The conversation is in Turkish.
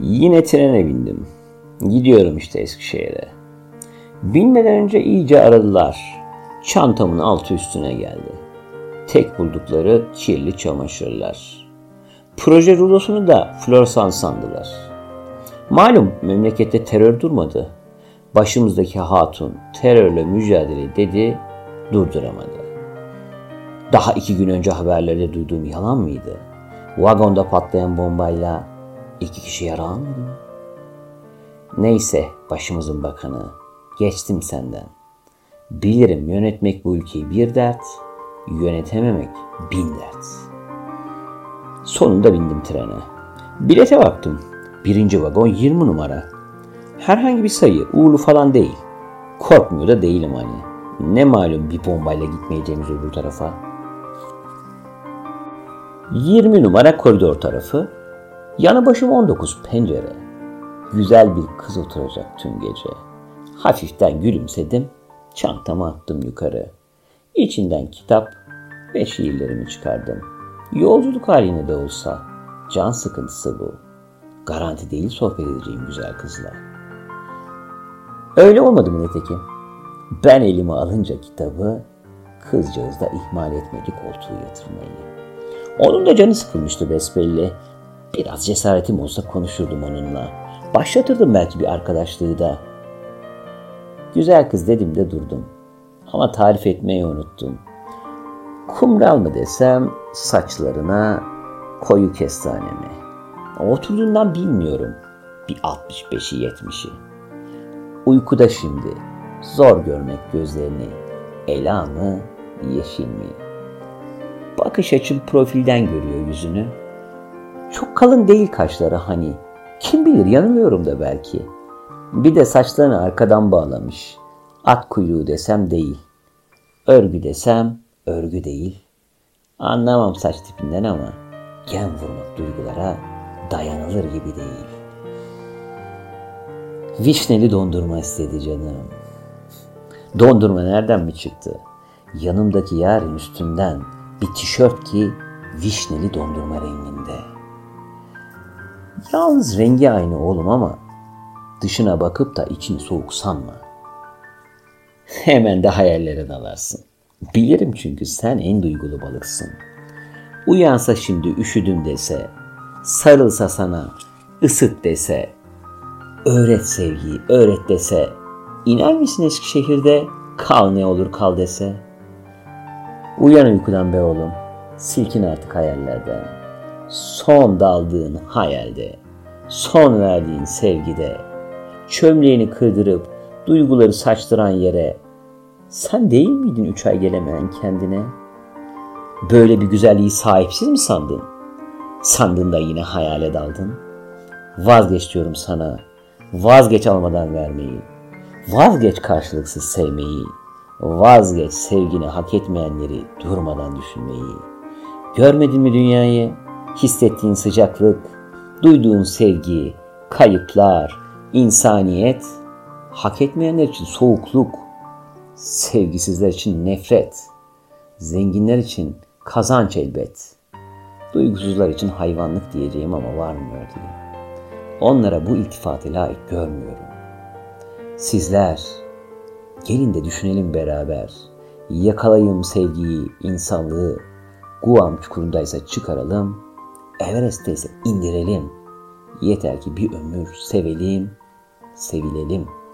Yine trene bindim. Gidiyorum işte Eskişehir'e. Binmeden önce iyice aradılar. Çantamın altı üstüne geldi. Tek buldukları kirli çamaşırlar. Proje rulosunu da floresan sandılar. Malum memlekette terör durmadı. Başımızdaki hatun terörle mücadele dedi, durduramadı. Daha iki gün önce haberlerde duyduğum yalan mıydı? Vagonda patlayan bombayla iki kişi yaralanmadı mı? Neyse başımızın bakanı, geçtim senden. Bilirim yönetmek bu ülkeyi bir dert, yönetememek bin dert. Sonunda bindim trene. Bilete baktım. Birinci vagon 20 numara. Herhangi bir sayı, uğurlu falan değil. Korkmuyor da değilim hani. Ne malum bir bombayla gitmeyeceğimiz öbür tarafa. 20 numara koridor tarafı. Yanı başım 19 pencere. Güzel bir kız oturacak tüm gece. Hafiften gülümsedim. Çantamı attım yukarı. İçinden kitap ve şiirlerimi çıkardım. Yolculuk haline de olsa can sıkıntısı bu. Garanti değil sohbet edeceğim güzel kızla. Öyle olmadı mı nitekim? Ben elime alınca kitabı kızcağız da ihmal etmedi koltuğu yatırmayı. Onun da canı sıkılmıştı besbelli. Biraz cesaretim olsa konuşurdum onunla. Başlatırdım belki bir arkadaşlığı da. Güzel kız dedim de durdum. Ama tarif etmeyi unuttum. Kumral mı desem saçlarına koyu kestane mi? Oturduğundan bilmiyorum. Bir 65'i 70'i. Uykuda şimdi. Zor görmek gözlerini. Ela mı, yeşil mi? Bakış açım profilden görüyor yüzünü. Çok kalın değil kaşları hani. Kim bilir yanılıyorum da belki. Bir de saçlarını arkadan bağlamış. At kuyruğu desem değil. Örgü desem örgü değil. Anlamam saç tipinden ama gen vurmak duygulara dayanılır gibi değil. Vişneli dondurma istedi canım. Dondurma nereden mi çıktı? Yanımdaki yarın üstünden bir tişört ki vişneli dondurma renginde. Yalnız rengi aynı oğlum ama dışına bakıp da içini soğuk sanma. Hemen de hayallere dalarsın. Bilirim çünkü sen en duygulu balıksın. Uyansa şimdi üşüdüm dese, sarılsa sana, ısıt dese, öğret sevgiyi, öğret dese, iner misin Eskişehir'de, kal ne olur kal dese. Uyan uykudan be oğlum, silkin artık hayallerden. Son daldığın hayalde, son verdiğin sevgide, çömleğini kırdırıp duyguları saçtıran yere, sen değil miydin üç ay gelemeyen kendine? Böyle bir güzelliği sahipsiz mi sandın? Sandın da yine hayale daldın. Vazgeç diyorum sana. Vazgeç almadan vermeyi. Vazgeç karşılıksız sevmeyi. Vazgeç sevgini hak etmeyenleri durmadan düşünmeyi. Görmedin mi dünyayı? Hissettiğin sıcaklık, duyduğun sevgi, kayıplar, insaniyet, hak etmeyenler için soğukluk, sevgisizler için nefret, zenginler için kazanç elbet, duygusuzlar için hayvanlık diyeceğim ama varmıyor diye. Onlara bu iltifatı layık görmüyorum. Sizler, gelin de düşünelim beraber. Yakalayım sevgiyi, insanlığı. Guam çukurundaysa çıkaralım, Everest'te ise indirelim. Yeter ki bir ömür sevelim, sevilelim.''